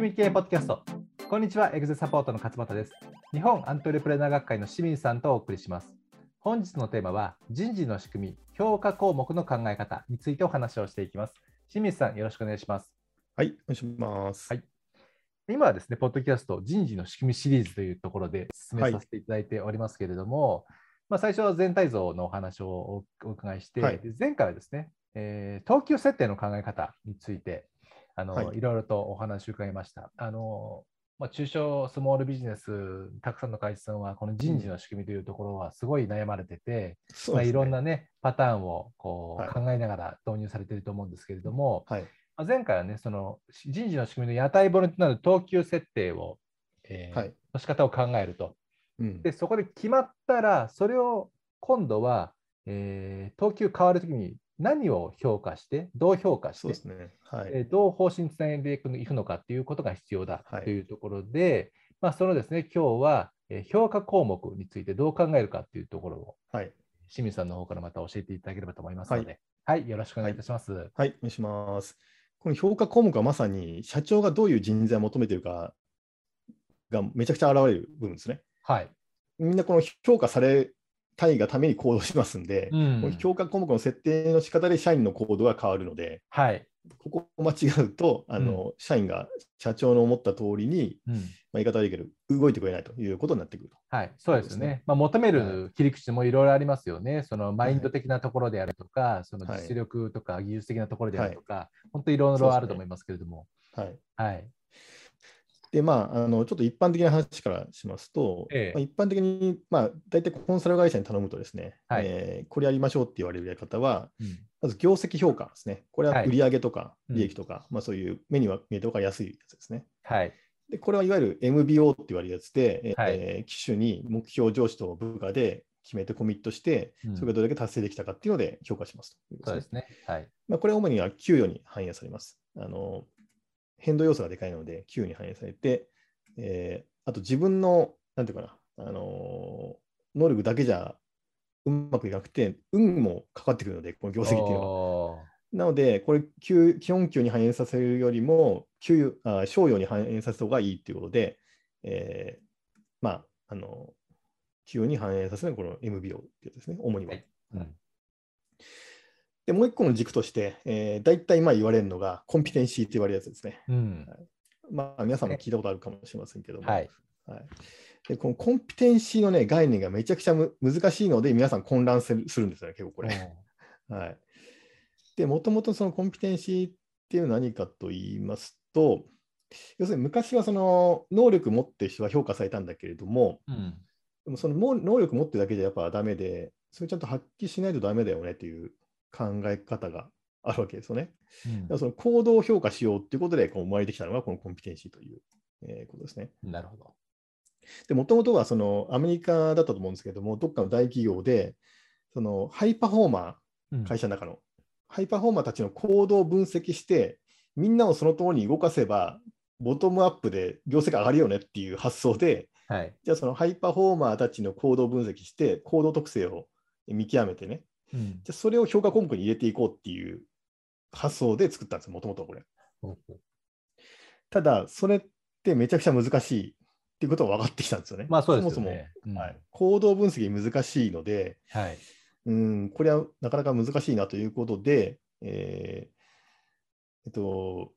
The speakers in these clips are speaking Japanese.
仕組み系ポッドキャスト。こんにちは、エグゼサポートの勝俣です。日本アントレプレナー学会の清水さんとお送りします。本日のテーマは、人事の仕組み、評価項目の考え方についてお話をしていきます。清水さん、よろしくお願いします。はい、お願いします。はい今はですね、ポッドキャスト人事の仕組みシリーズというところで進めさせていただいておりますけれども、まあ、最初は全体像のお話をおお伺いして、はいで前回はですね、えー等級設定の考え方についてあの、はい。い、ろいろとお話を伺いました。あのまあ、中小スモールビジネス、たくさんの会社さんは、この人事の仕組みというところはすごい悩まれてて、うですね。いろんな、ね、パターンをこうはい。考えながら導入されていると思うんですけれども、はい、まあ前回はね、その人事の仕組みの屋台骨となる等級設定を、えーはい。の仕方を考えると。うん、で、そこで決まったら、それを今度は、えー等級変わるときに何を評価して、どう評価してね。はい、えーどう方針につないくのいくのかということが必要だはいというところで、まあ、そのですね、今日は、えー評価項目についてどう考えるかというところを、はい、清水さんの方からまた教えていただければと思いますので、はい、よろしくお願いいたします。はい、お願いします。この評価項目はまさに社長がどういう人材を求めているかがめちゃくちゃ現れる部分ですね。はい。みんなこの評価されたいがために行動しますんで、うん評価項目の設定の仕方で社員の行動が変わるので、はい。ここを間違うと、あの社員が社長の思った通りに、うんまあ、言い方悪いけど、動いてくれないということになってくると。はい、そうですね。ねまあ、求めはる切り口もいろいろありますよね。そのマインド的なところであるとか、そのはい実力とか技術的なところであるとか、本当いろいろあると思いますけれども。はいはい。で、まあ、あのちょっと一般的な話からしますと、ええまあ、一般的に、まあ、大体コンサル会社に頼むとですね、はいえーこれやりましょうって言われるやり方は、うんまず業績評価ですね。これははい売上とかうん利益とか、まあ、そういう目には見えて分かりやすいやつですね。はい。で、これはいわゆる MBO って言われるやつで、えーはい機種に目標上司と部下で決めてコミットして、うんそれがどれだけ達成できたかっていうので評価しますということそうですね。はい。まあ、これは主には給与に反映されます。あの変動要素がでかいので、給与に反映されて、えーあと自分の、なんていうかな、あの能力だけじゃうまくいかなくて、運もかかってくるので、この業績っていうのは。なので、これ給、基本給に反映させるよりも、給与あ賞与に反映させた方がいいっていうことで、えーまあ、あの、給与に反映させるのがこの MBO ってやつですね、主には。はいうんで、もう一個の軸として、えー、大体まあ言われるのが、コンピテンシーって言われるやつですね。うん。まあ、皆さんも聞いたことあるかもしれませんけども、はい。はいでこのコンピテンシーの、ね、概念がめちゃくちゃむ難しいので、皆さん混乱するするんですよね、結構これ。はい、で、もともとそのコンピテンシーっていうのは何かと言いますと、要するに昔はその能力持ってる人は評価されたんだけれども、うん。でもそのも能力持ってるだけじゃやっぱダメで、それちゃんと発揮しないとダメだよねっていう考え方があるわけですよね。うんだからその行動を評価しようっていうことでこう生まれてきたのがこのコンピテンシーという、えーことですね。なるほど。で、もともとはそのアメリカだったと思うんですけども、どっかの大企業で、そのハイパフォーマうんー、会社の中の、ハイパフォーマーたちの行動を分析して、みんなをその通りに動かせば、ボトムアップで業績上がるよねっていう発想で、はい。じゃあそのハイパフォーマーたちの行動を分析して、行動特性を見極めてね、うんじゃあそれを評価項目に入れていこうっていう発想で作ったんですよ、もともとはこれ。ただ、それってめちゃくちゃ難しいっていうことが分かってきたんですよね。まあそうですよそもそも、ね。うんはい、行動分析難しいので、はい。うん、これはなかなか難しいなということで、えーえっと、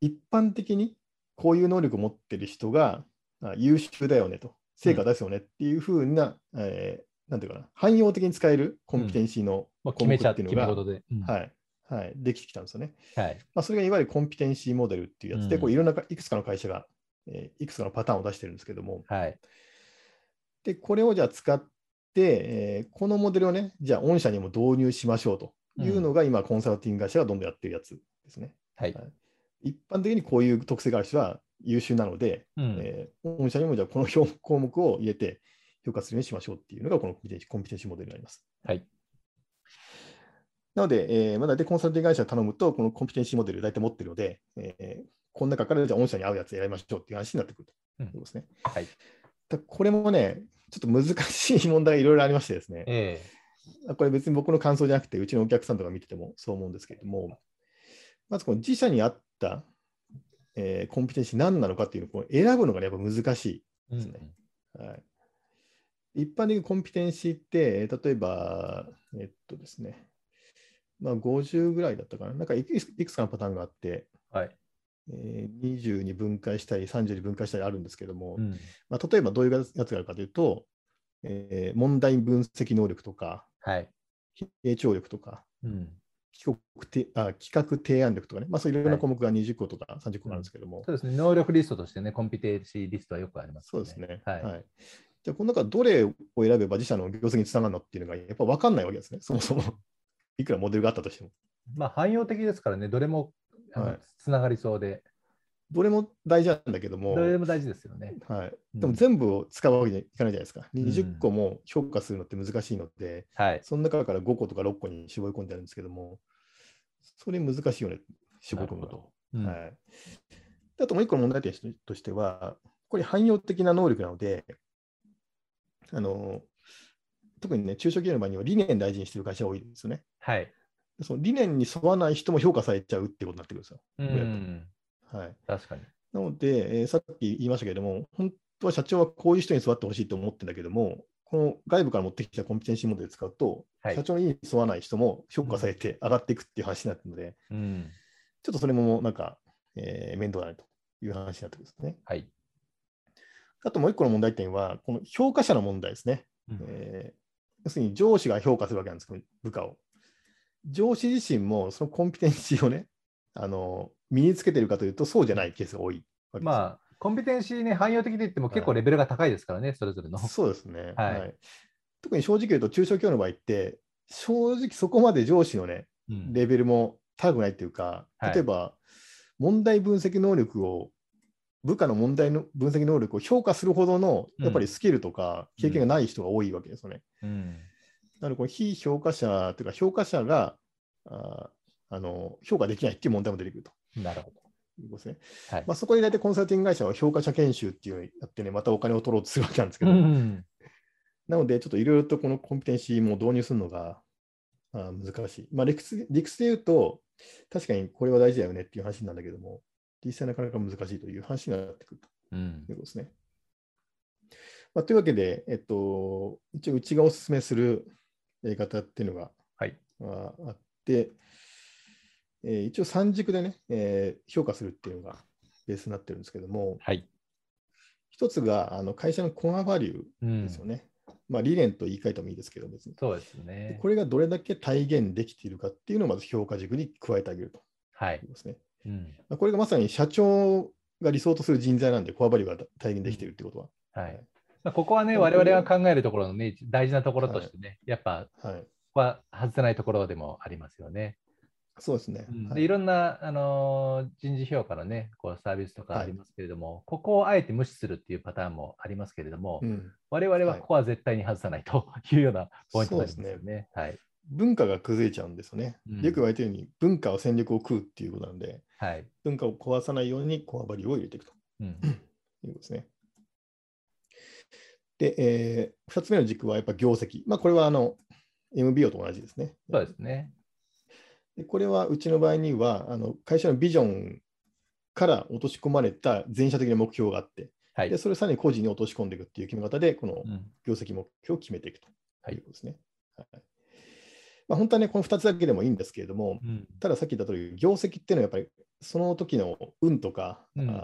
一般的にこういう能力を持ってる人があ優秀だよねと、成果出すよねっていうふうな、えーなんていうかな、汎用的に使えるコンピテンシーのまあ、項目っていうのが。うんはいはい、できてきたんですよね。はい。まあ、それがいわゆるコンピテンシーモデルっていうやつで、うんこういろんないくつかの会社が、えーいくつかのパターンを出してるんですけども、はい。で、これをじゃあ使って、えーこのモデルをね、じゃあ御社にも導入しましょうというのが、今、コンサルティング会社がどんどんやってるやつですね。はい。一般的にこういう特性がある人は優秀なので、うんえー御社にもじゃあこの評項目を入れて評価するようにしましょうっていうのが、このコンピテンシーコンピテンシーモデルになります。はい。なので、えーまあ、大体コンサルティング会社に頼むと、このコンピテンシーモデル大体持ってるので、えーこの中からじゃあ御社に合うやつ選びましょうっていう話になってくるとうんいうことですね。はい。だこれもね、ちょっと難しい問題がいろいろありましてですね、えこれ別に僕の感想じゃなくて、うちのお客さんとか見ててもそう思うんですけれども、まずこの自社に合ったえーコンピテンシー何なのかっていうのをこう選ぶのが、ね、やっぱ難しい。ですねはい、一般的にコンピテンシーって、例えば、えっとですね、まあ、50ぐらいだったかな。なんかいくいくつかのパターンがあって、はい。えー20に分解したり、30に分解したりあるんですけども、うん。まあ、例えばどういうやつがあるかというと、えー問題分析能力とか、はい。傾聴力とか、うん。企画てあ企画提案力とかね、まあ、そういういろんはない項目が20個とか30個あるんですけども、そうですね。能力リストとしてね、コンピテンシーリストはよくありますよそうですね。はい。はいじゃあ、この中どれを選べば自社の業績につながるのっていうのがやっぱ分かんないわけですね、そもそも。いくらモデルがあったとしても。まあ、汎用的ですからね、どれもつながりそうで、どれも大事なんだけども、どれも大事ですよね。はい、うんでも全部を使うわけにはいかないじゃないですか。ん20個も評価するのって難しいので、はい。その中から5個とか6個に絞り込んであるんですけども、それ難しいよね、絞り込むのなるほ。うんはい、あともう一個の問題点としては、これ汎用的な能力なので、あの特にね、中小企業の場合には理念大事にしている会社が多いですよね。はい。その理念に沿わない人も評価されちゃうってことになってくるんですよ。うん。はい、確かに。なので、えーさっき言いましたけれども、本当は社長はこういう人に座ってほしいと思ってるんだけども、この外部から持ってきたコンピテンシーモデルを使うと、はい社長に沿わない人も評価されて上がっていくっていう話になってるので、うん。ちょっとそれもなんか、えー面倒だねという話になってくるんですね。はい。あともう一個の問題点は、この評価者の問題ですね。うんえー要するに上司が評価するわけなんですけど、部下を。上司自身もそのコンピテンシーをね、あの身につけてるかというと、そうじゃないケースが多い。まあ、コンピテンシーね、汎用的で言っても結構レベルが高いですからね、それぞれの。そうですね、はい特に正直言うと、中小企業の場合って、正直そこまで上司のね、うんレベルも高くないっていうか、はい例えば、問題分析能力を、部下の問題の分析能力を評価するほどの、うんやっぱりスキルとか経験がない人が多いわけですよね。うん。なので、この非評価者というか、評価者がああの評価できないっていう問題も出てくるとなるほど。いうことですね。はい。まあ、そこで大体コンサルティング会社は評価者研修っていうのをやってね、またお金を取ろうとするわけなんですけうど、ん。なので、ちょっといろいろとこのコンピテンシーも導入するのがあー難しい。まあ理屈、理屈で言うと、確かにこれは大事だよねっていう話なんだけども、実際なかなか難しいという話になってくるうんということですね。まあ、というわけで、えっと、一応うちがお勧めするやり方っていうのが、はい。ああって、えー一応三軸でね、えー評価するっていうのがベースになってるんですけども、はい。一つがあの会社のコアバリュうーんですよね。まあ理念と言い換えてもいいですけど、別に。そうですでね。これがどれだけ体現できているかっていうのをまず評価軸に加えてあげるとはいですね。うん。まあこれがまさに社長が理想とする人材なんで、コアバリューが体現できているってことは。はい。まあ、ここはね、我々が考えるところのね、大事なところとしてね、やっぱ、はい。ここは外せないところでもありますよね。そうですね。うんはいでいろんな、あのー人事評価のね、こうサービスとかありますけれども、ここをあえて無視するっていうパターンもありますけれども、うん我々ははいここは絶対に外さないというようなポイントになりますよね。はい。文化が崩れちゃうんですよね。うんよく言われてるように、文化は戦力を食うっていうことなんで、はい。文化を壊さないようにコアバリューを入れていくとうん。いうことですね。で、え2つ目の軸はやっぱ業績。まあ、これはあの MBO と同じですね。そうですね。でこれはうちの場合にはあの会社のビジョンから落とし込まれた全社的な目標があって、はいで。それをさらに個人に落とし込んでいくっていう決め方で、このうん業績目標を決めていくとはいいうことですね。はいまあ、本当はね、この2つだけでもいいんですけれども、うんたださっき言った通り、業績っていうのはやっぱりその時の運とか、うんあー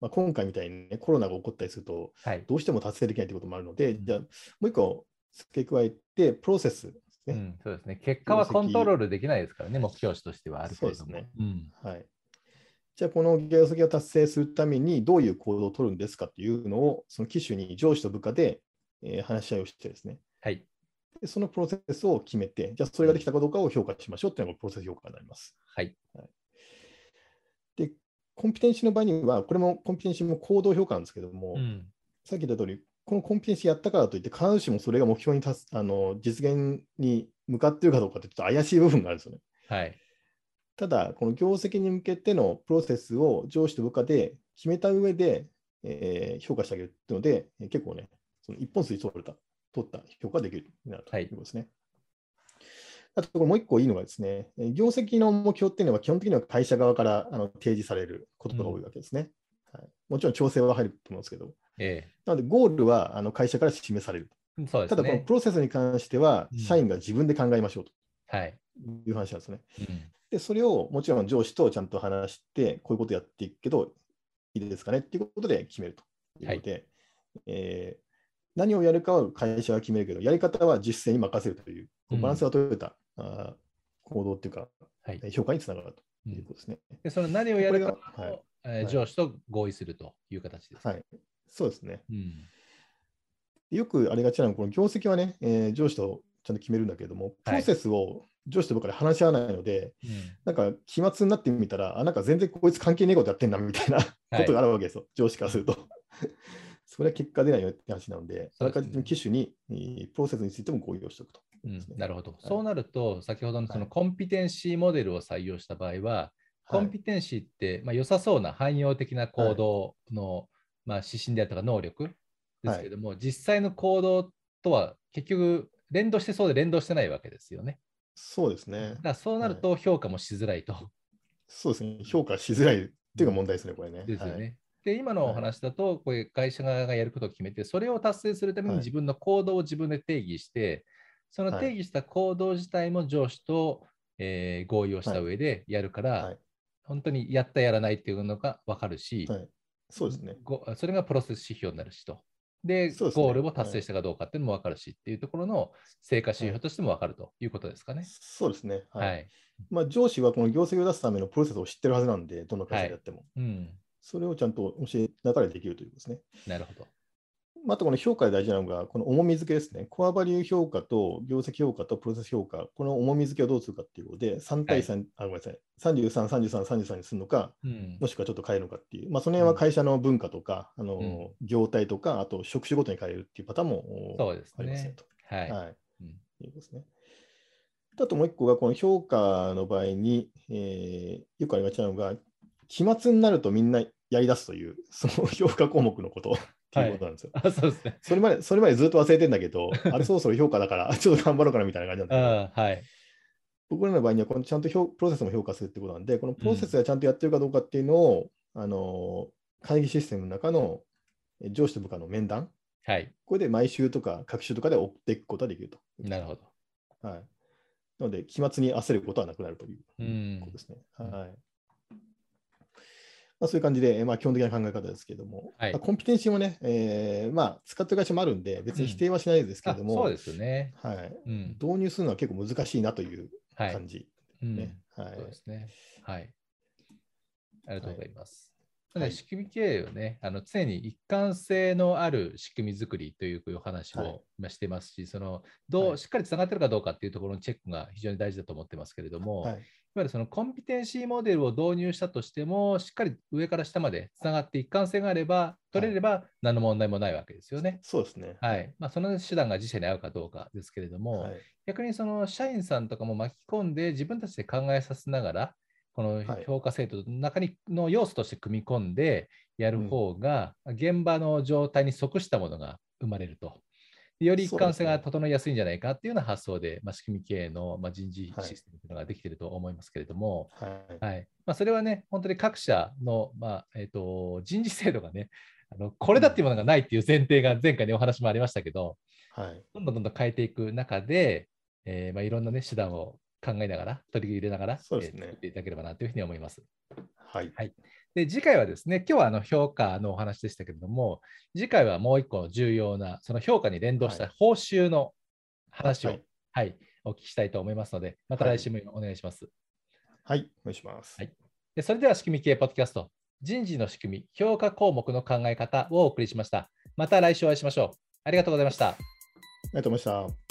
まあ、今回みたいに、ね、コロナが起こったりすると、はい。どうしても達成できないということもあるので、うんじゃあもう一個付け加えて、プロセスですね。うん、そうですね。結果はコントロールできないですからね、目標値としてはある程度も。そうですねうんはい。じゃあ、この業績を達成するためにどういう行動を取るんですかというのを、その機種に上司と部下で、えー話し合いをしてですねはい。で、そのプロセスを決めて、じゃあ、それができたかどうかを評価しましょうというのがプロセス評価になります。はい。で、コンピテンシーの場合には、これもコンピテンシーも行動評価なんですけども、うん。さっき言った通り、このコンピテンシーやったからといって、必ずしもそれが目標に達すあの実現に向かっているかどうかってちょっと怪しい部分があるんですよね。はい。ただ、この業績に向けてのプロセスを上司と部下で決めた上で、えー評価してあげるっていうので、えー結構ね、その一本筋取れた、取った評価ができるようになるとはいいうことですね。あと、もう一個いいのがですね、業績の目標っていうのは基本的には会社側からあの提示されることが多いわけですね。はい、もちろん調整は入ると思うんですけど、ええ、なので、ゴールはあの会社から示される。そうですね、ただ、このプロセスに関しては、社員が自分で考えましょうと。い。う話なんですね。うん、で、それをもちろん上司とちゃんと話して、こういうことやっていくけど、いいですかねっていうことで決めるということで、はい、えー、何をやるかは会社が決めるけど、やり方は実践に任せるという、バランスが取れた、うん、あ行動っていうか、はい、評価につながるということですね。でその何をやるかを、はい。えー、上司と合意するという形です。はい、そうですね。うん。よくありがちなのは、この業績はね、えー、上司とちゃんと決めるんだけれども、プロセスを上司と僕ら話し合わないので、はい、なんか期末になってみたら、あなんか全然こいつ関係ねえことやってんなみたいなことがあるわけですよ、はい、上司からすると。それは結果出ないよって話なので、あらかじめ機種に、プロセスについても合意をしておくと、うん、なるほど。はい、そうなると、先ほどのそのコンピテンシーモデルを採用した場合は、コンピテンシーって、まあ、良さそうな汎用的な行動の、まあ、指針であったか能力ですけども、はい、実際の行動とは結局連動してそうで連動してないわけですよね。そうですね。だからそうなると評価もしづらいと。はい、そうですね。評価しづらいっていうか問題ですね、これね。ですよね。はい、で、今のお話だと、これ会社側がやることを決めて、それを達成するために自分の行動を自分で定義して、その定義した行動自体も上司と、えー、合意をした上でやるから、本当にやったやらないっていうのが分かるし、そうですね。それがプロセス指標になるしと。で、ね、ゴールを達成したかどうかっていうのも分かるし、はい、っていうところの成果指標としても分かるということですかね。そうですね。はい。はい、まあ、上司はこの業績を出すためのプロセスを知ってるはずなんで、どの会社でやっても。はい、うん、それをちゃんと教えながらできるということですね。なるほど。あとこの評価で大事なのが、この重み付けですね。コアバリュー評価と業績評価とプロセス評価、この重み付けをどうするかっていうことで、3対3、はい、あごめんなさい、33、33、33にするのか、うん、もしくはちょっと変えるのかっていう、まあ、その辺は会社の文化とか、うん、あの業態とか、あと職種ごとに変えるっていうパターンもありますね。はい。はい。うん、いいですね。あともう一個が、この評価の場合に、えー、よくありがちなのが、期末になるとみんなやり出すという、その評価項目のことっていうことなんですよ。はい、あそうですね。それまで、それまでずっと忘れてんだけど、あれそろそろ評価だから、ちょっと頑張ろうかなみたいな感じなんだけど、はい、僕らの場合には、このちゃんとプロセスも評価するってことなんで、このプロセスがちゃんとやってるかどうかっていうのを、うん、あの会議システムの中の上司と部下の面談、はい、これで毎週とか各週とかで追っていくことができると。なるほど。はい、なので、期末に焦ることはなくなるということですね。うん、はいまあ、そういう感じで、まあ、基本的な考え方ですけれども、はい、コンピテンシーもね、えーまあ、使ってる会社もあるんで、別に否定はしないですけれども、うん、そうですね、はい。うん、導入するのは結構難しいなという感じ、ね。はい。そうですね。はい。ありがとうございます。はい、仕組み経営をね、あの常に一貫性のある仕組み作りというお話を今してますし、はい、そのどうしっかりつながってるかどうかっていうところのチェックが非常に大事だと思ってますけれども、はい。わゆるそのコンピテンシーモデルを導入したとしても、しっかり上から下までつながって一貫性があれば、取れれば何の問題もないわけですよね。そうですね。はい。まあ、その手段が自社に合うかどうかですけれども、はい、逆にその社員さんとかも巻き込んで自分たちで考えさせながら、この評価制度の中にの要素として組み込んでやる方が、現場の状態に即したものが生まれると。より一貫性が整いやすいんじゃないかっていうような発想で、まあ、仕組み系の、まあ、人事システムというのができていると思いますけれども、はい。はい。まあ、それはね、本当に各社の、まあえーと、人事制度がね、あのこれだっていうものがないっていう前提が前回にお話もありましたけど、はい、どんどんどんどん変えていく中で、えーまあ、いろんな、ね、手段を考えながら、取り入れながら、そうですね、えー、作っていただければなというふうに思います。はい、はいで次回はですね、今日はあの評価のお話でしたけれども、次回はもう一個重要な、その評価に連動した報酬の話を、はい、はい、お聞きしたいと思いますので、また来週もお願いします。はい、はい、お願いします。はい、でそれでは仕組み系ポッドキャスト、人事の仕組み、評価項目の考え方をお送りしました。また来週お会いしましょう。ありがとうございました。ありがとうございました。